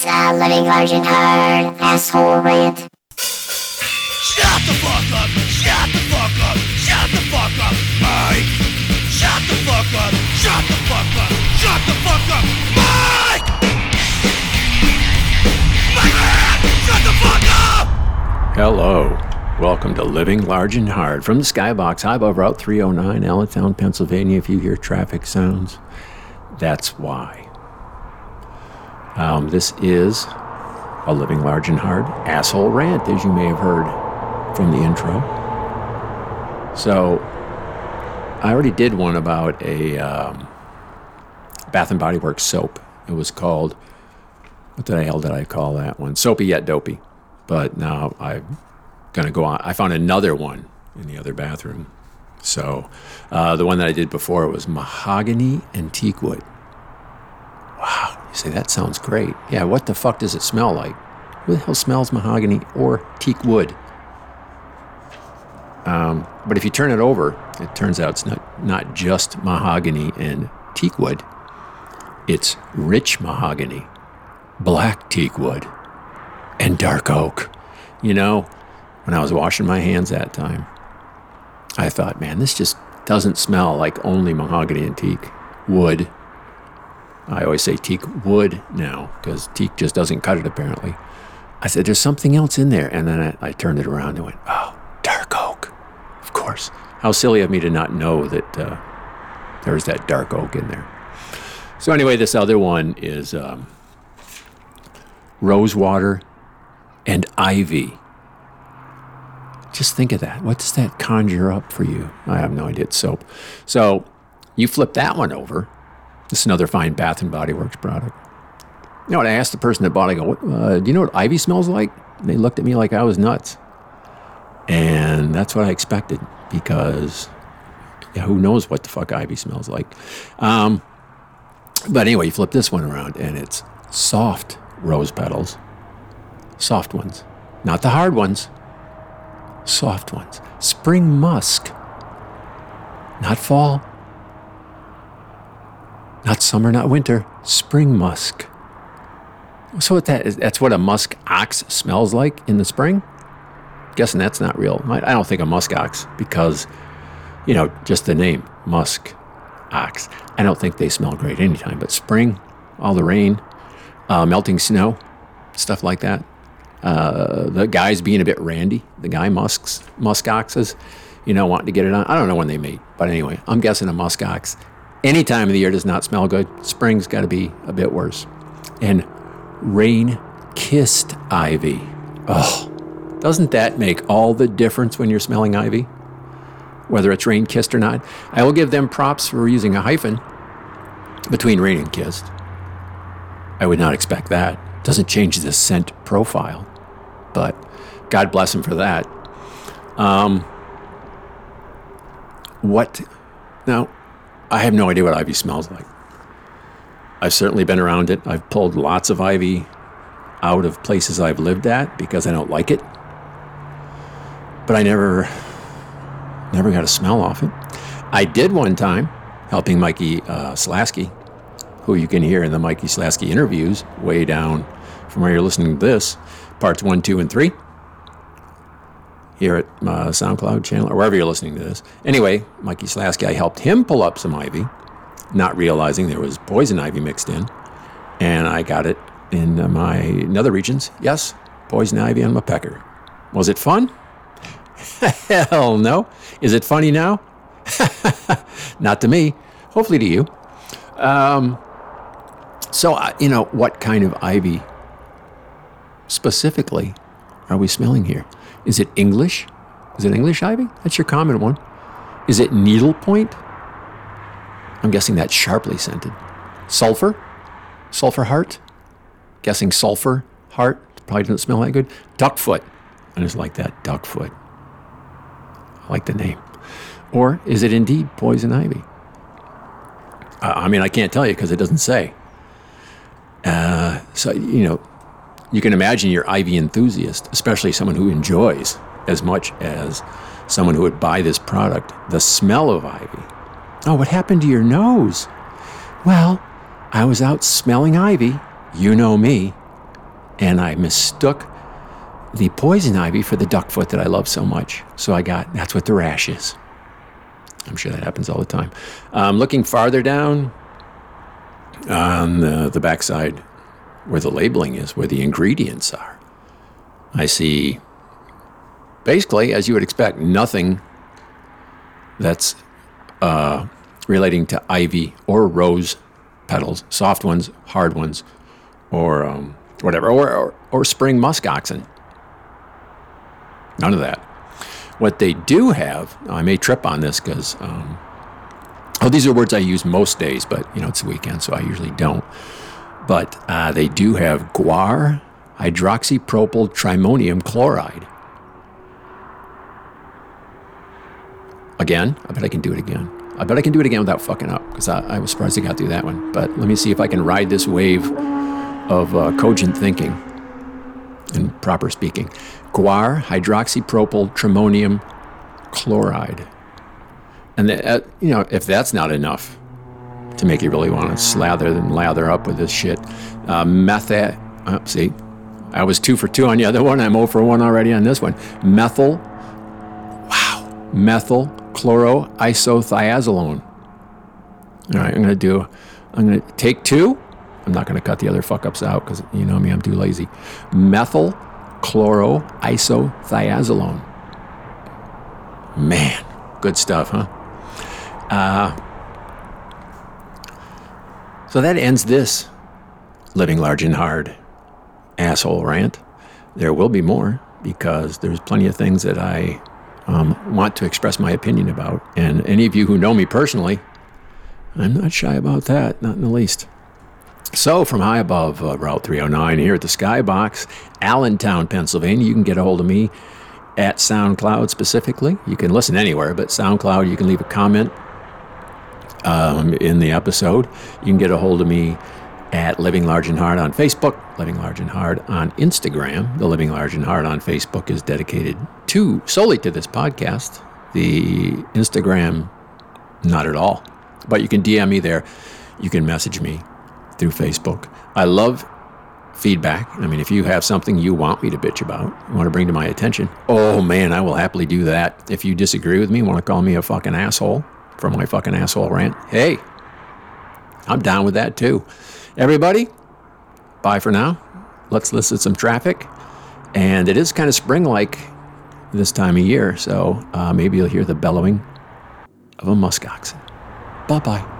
It's a living large and hard asshole rant. Shut the fuck up! Shut the fuck up! Shut the fuck up! Mike! Shut the fuck up! Shut the fuck up! Shut the fuck up! Mike! Mike! Shut the fuck up! Hello. Welcome to Living Large and Hard from the Skybox high above Route 309, Allentown, Pennsylvania. If you hear traffic sounds, that's why. Um, this is a Living Large and Hard asshole rant, as you may have heard from the intro. So, I already did one about a um, Bath and Body Works soap. It was called, what the hell did I call that one? Soapy yet dopey. But now I'm going to go on. I found another one in the other bathroom. So, uh, the one that I did before was mahogany and teak wood. Wow, say that sounds great. Yeah, what the fuck does it smell like? Who the hell smells mahogany or teak wood? Um, but if you turn it over, it turns out it's not, not just mahogany and teak wood, it's rich mahogany, black teak wood, and dark oak. You know, when I was washing my hands that time, I thought, man, this just doesn't smell like only mahogany and teak wood. I always say teak wood now because teak just doesn't cut it apparently. I said, there's something else in there. And then I, I turned it around and went, oh, dark oak. Of course. How silly of me to not know that uh, there's that dark oak in there. So, anyway, this other one is um, rose water and ivy. Just think of that. What does that conjure up for you? I have no idea. It's soap. So, you flip that one over. Is another fine Bath and Body Works product. You know what? I asked the person that bought it, I go, uh, do you know what ivy smells like? And they looked at me like I was nuts. And that's what I expected because yeah, who knows what the fuck ivy smells like. Um, but anyway, you flip this one around and it's soft rose petals. Soft ones. Not the hard ones. Soft ones. Spring musk. Not fall. Not summer, not winter. Spring musk. So what that is, that's what a musk ox smells like in the spring? Guessing that's not real. I I don't think a musk ox because, you know, just the name, musk ox. I don't think they smell great anytime. But spring, all the rain, uh, melting snow, stuff like that. Uh, the guys being a bit randy, the guy musks, musk oxes, you know, wanting to get it on. I don't know when they mate, but anyway, I'm guessing a musk ox any time of the year does not smell good. Spring's got to be a bit worse. And rain kissed ivy. Oh, doesn't that make all the difference when you're smelling ivy? Whether it's rain kissed or not. I will give them props for using a hyphen between rain and kissed. I would not expect that. Doesn't change the scent profile, but God bless him for that. Um, what? Now, I have no idea what ivy smells like. I've certainly been around it. I've pulled lots of ivy out of places I've lived at because I don't like it. But I never, never got a smell off it. I did one time helping Mikey uh, Slasky, who you can hear in the Mikey Slasky interviews way down from where you're listening to this, parts one, two, and three here at uh, SoundCloud channel or wherever you're listening to this. Anyway, Mikey Slasky, I helped him pull up some ivy, not realizing there was poison ivy mixed in, and I got it in uh, my nether regions. Yes, poison ivy on my pecker. Was it fun? Hell no. Is it funny now? not to me. Hopefully to you. Um, so, uh, you know, what kind of ivy specifically are we smelling here? Is it English? Is it English ivy? That's your common one. Is it needlepoint? I'm guessing that's sharply scented. Sulfur? Sulfur heart? Guessing sulfur heart. Probably doesn't smell that good. Duckfoot. I just like that. Duckfoot. I like the name. Or is it indeed poison ivy? Uh, I mean, I can't tell you because it doesn't say. Uh, so, you know, you can imagine your ivy enthusiast, especially someone who enjoys as much as someone who would buy this product, the smell of ivy. Oh, what happened to your nose? Well, I was out smelling ivy. You know me. and I mistook the poison ivy for the duckfoot that I love so much. So I got that's what the rash is. I'm sure that happens all the time. Um, looking farther down on the, the backside where the labeling is, where the ingredients are, I see basically, as you would expect, nothing that's uh, relating to ivy or rose petals, soft ones, hard ones, or um, whatever, or, or, or spring musk oxen. None of that. What they do have, I may trip on this because, um, oh, these are words I use most days, but you know it's the weekend, so I usually don't. But uh, they do have guar hydroxypropyl trimonium chloride. Again, I bet I can do it again. I bet I can do it again without fucking up because I, I, was surprised I got through that one. But let me see if I can ride this wave of uh, cogent thinking and proper speaking. Guar hydroxypropyl trimonium chloride. And uh, you know, if that's not enough to make you really want to slather and lather up with this shit, uh, uh, see, I was two for two on the other one. I'm 0 for one already on this one. Methyl, wow, methyl chloroisothiazolone. All right, I'm going to do, I'm going to take two. I'm not going to cut the other fuck ups out because you know me, I'm too lazy. Methyl chloroisothiazolone. Man, good stuff, huh? Uh, so that ends this living large and hard asshole rant. There will be more because there's plenty of things that I um, want to express my opinion about. And any of you who know me personally, I'm not shy about that, not in the least. So, from high above uh, Route 309 here at the Skybox, Allentown, Pennsylvania, you can get a hold of me at SoundCloud specifically. You can listen anywhere, but SoundCloud, you can leave a comment um, in the episode. You can get a hold of me at Living Large and Hard on Facebook, Living Large and Hard on Instagram. The Living Large and Hard on Facebook is dedicated to solely to this podcast. The Instagram, not at all. But you can DM me there. You can message me through Facebook. I love feedback. I mean, if you have something you want me to bitch about, you want to bring to my attention, oh man, I will happily do that. If you disagree with me, want to call me a fucking asshole for my fucking asshole rant, hey, I'm down with that too. Everybody, bye for now. Let's listen to some traffic. And it is kind of spring like this time of year, so uh, maybe you'll hear the bellowing of a musk oxen. Bye bye.